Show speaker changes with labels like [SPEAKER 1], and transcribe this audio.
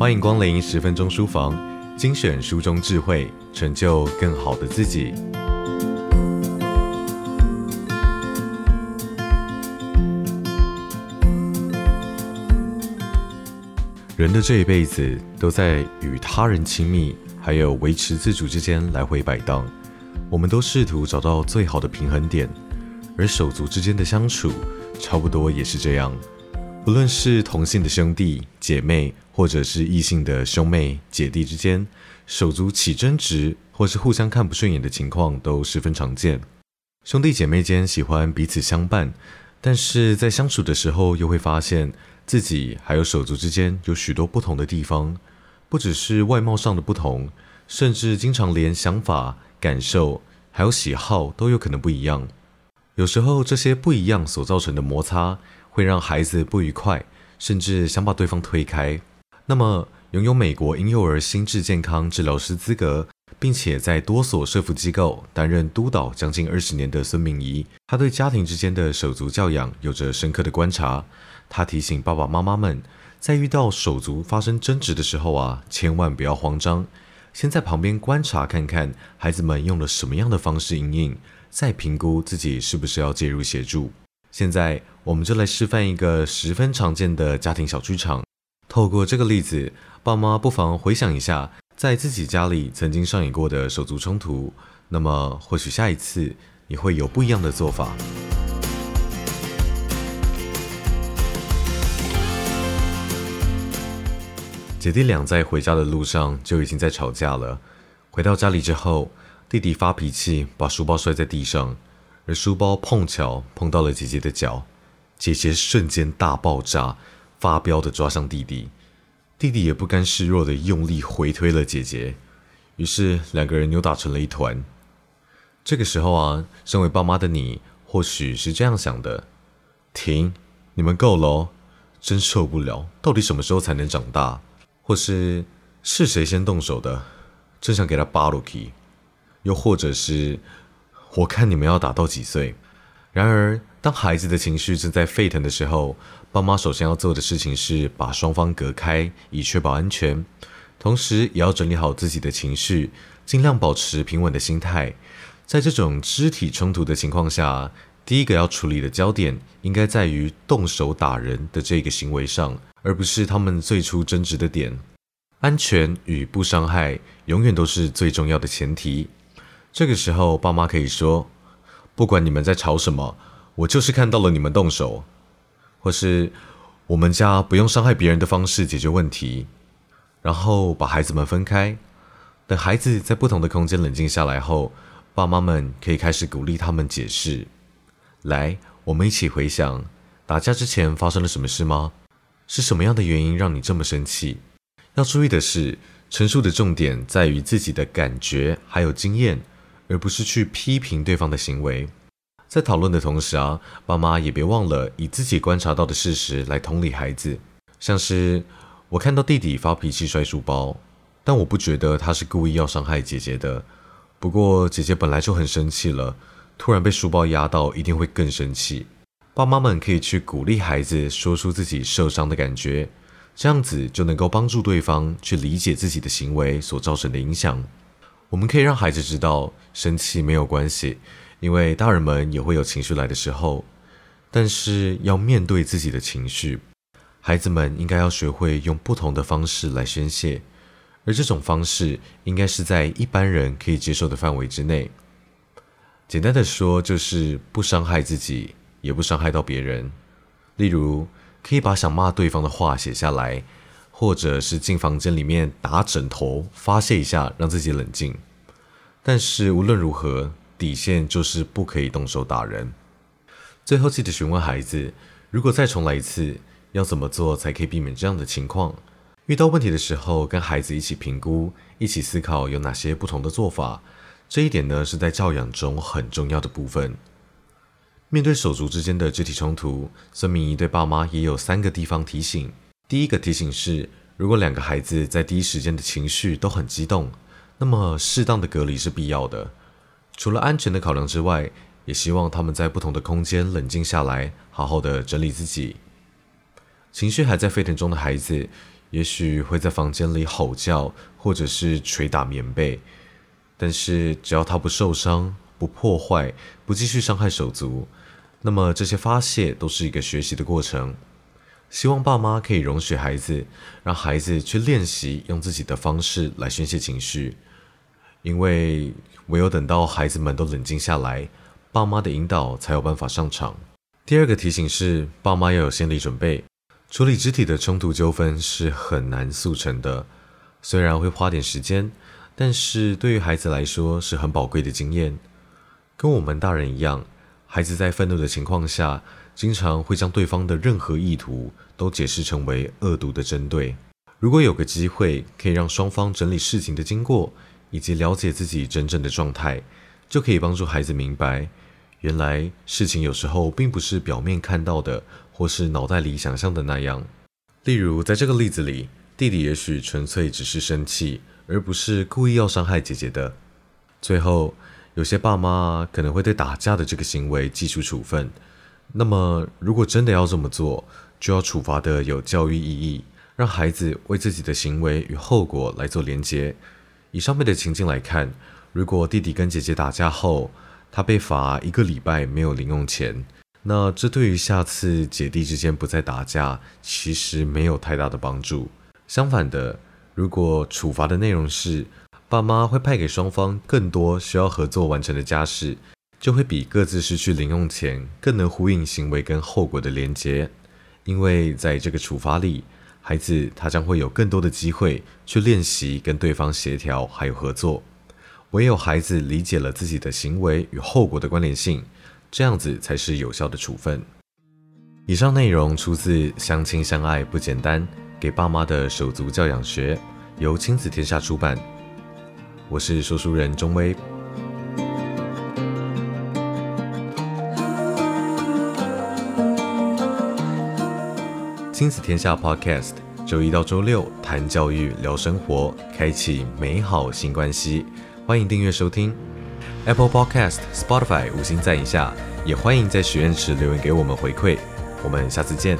[SPEAKER 1] 欢迎光临十分钟书房，精选书中智慧，成就更好的自己。人的这一辈子都在与他人亲密，还有维持自主之间来回摆荡。我们都试图找到最好的平衡点，而手足之间的相处，差不多也是这样。无论是同性的兄弟姐妹，或者是异性的兄妹姐弟之间，手足起争执，或是互相看不顺眼的情况都十分常见。兄弟姐妹间喜欢彼此相伴，但是在相处的时候，又会发现。自己还有手足之间有许多不同的地方，不只是外貌上的不同，甚至经常连想法、感受还有喜好都有可能不一样。有时候这些不一样所造成的摩擦，会让孩子不愉快，甚至想把对方推开。那么，拥有美国婴幼儿心智健康治疗师资格，并且在多所社福机构担任督导将近二十年的孙明仪，他对家庭之间的手足教养有着深刻的观察。他提醒爸爸妈妈们，在遇到手足发生争执的时候啊，千万不要慌张，先在旁边观察看看孩子们用了什么样的方式应应，再评估自己是不是要介入协助。现在，我们就来示范一个十分常见的家庭小剧场。透过这个例子，爸妈不妨回想一下，在自己家里曾经上演过的手足冲突，那么或许下一次你会有不一样的做法。姐弟俩在回家的路上就已经在吵架了。回到家里之后，弟弟发脾气，把书包摔在地上，而书包碰巧碰到了姐姐的脚，姐姐瞬间大爆炸，发飙的抓向弟弟。弟弟也不甘示弱的用力回推了姐姐，于是两个人扭打成了一团。这个时候啊，身为爸妈的你，或许是这样想的：停，你们够了哦，真受不了，到底什么时候才能长大？或是是谁先动手的，真想给他巴鲁基；又或者是我看你们要打到几岁？然而，当孩子的情绪正在沸腾的时候，爸妈首先要做的事情是把双方隔开，以确保安全。同时，也要整理好自己的情绪，尽量保持平稳的心态。在这种肢体冲突的情况下，第一个要处理的焦点应该在于动手打人的这个行为上。而不是他们最初争执的点，安全与不伤害永远都是最重要的前提。这个时候，爸妈可以说：“不管你们在吵什么，我就是看到了你们动手。”或是“我们家不用伤害别人的方式解决问题。”然后把孩子们分开，等孩子在不同的空间冷静下来后，爸妈们可以开始鼓励他们解释：“来，我们一起回想打架之前发生了什么事吗？”是什么样的原因让你这么生气？要注意的是，陈述的重点在于自己的感觉还有经验，而不是去批评对方的行为。在讨论的同时啊，爸妈也别忘了以自己观察到的事实来同理孩子。像是我看到弟弟发脾气摔书包，但我不觉得他是故意要伤害姐姐的。不过姐姐本来就很生气了，突然被书包压到，一定会更生气。爸妈们可以去鼓励孩子说出自己受伤的感觉，这样子就能够帮助对方去理解自己的行为所造成的影响。我们可以让孩子知道，生气没有关系，因为大人们也会有情绪来的时候，但是要面对自己的情绪，孩子们应该要学会用不同的方式来宣泄，而这种方式应该是在一般人可以接受的范围之内。简单的说，就是不伤害自己。也不伤害到别人，例如可以把想骂对方的话写下来，或者是进房间里面打枕头发泄一下，让自己冷静。但是无论如何，底线就是不可以动手打人。最后记得询问孩子，如果再重来一次，要怎么做才可以避免这样的情况？遇到问题的时候，跟孩子一起评估，一起思考有哪些不同的做法。这一点呢，是在教养中很重要的部分。面对手足之间的肢体冲突，孙明仪对爸妈也有三个地方提醒。第一个提醒是，如果两个孩子在第一时间的情绪都很激动，那么适当的隔离是必要的。除了安全的考量之外，也希望他们在不同的空间冷静下来，好好的整理自己。情绪还在沸腾中的孩子，也许会在房间里吼叫，或者是捶打棉被，但是只要他不受伤、不破坏、不继续伤害手足，那么这些发泄都是一个学习的过程。希望爸妈可以容许孩子，让孩子去练习用自己的方式来宣泄情绪，因为唯有等到孩子们都冷静下来，爸妈的引导才有办法上场。第二个提醒是，爸妈要有心理准备。处理肢体的冲突纠纷是很难速成的，虽然会花点时间，但是对于孩子来说是很宝贵的经验。跟我们大人一样，孩子在愤怒的情况下，经常会将对方的任何意图都解释成为恶毒的针对。如果有个机会可以让双方整理事情的经过，以及了解自己真正的状态，就可以帮助孩子明白，原来事情有时候并不是表面看到的。或是脑袋里想象的那样，例如在这个例子里，弟弟也许纯粹只是生气，而不是故意要伤害姐姐的。最后，有些爸妈可能会对打架的这个行为记出处分。那么，如果真的要这么做，就要处罚的有教育意义，让孩子为自己的行为与后果来做连结。以上面的情境来看，如果弟弟跟姐姐打架后，他被罚一个礼拜没有零用钱。那这对于下次姐弟之间不再打架，其实没有太大的帮助。相反的，如果处罚的内容是爸妈会派给双方更多需要合作完成的家事，就会比各自失去零用钱更能呼应行为跟后果的连结。因为在这个处罚里，孩子他将会有更多的机会去练习跟对方协调还有合作。唯有孩子理解了自己的行为与后果的关联性。这样子才是有效的处分。以上内容出自《相亲相爱不简单》，给爸妈的手足教养学，由亲子天下出版。我是说书人钟威。亲子天下 Podcast，周一到周六谈教育、聊生活，开启美好新关系。欢迎订阅收听。Apple Podcast、Spotify 五星赞一下，也欢迎在许愿池留言给我们回馈。我们下次见。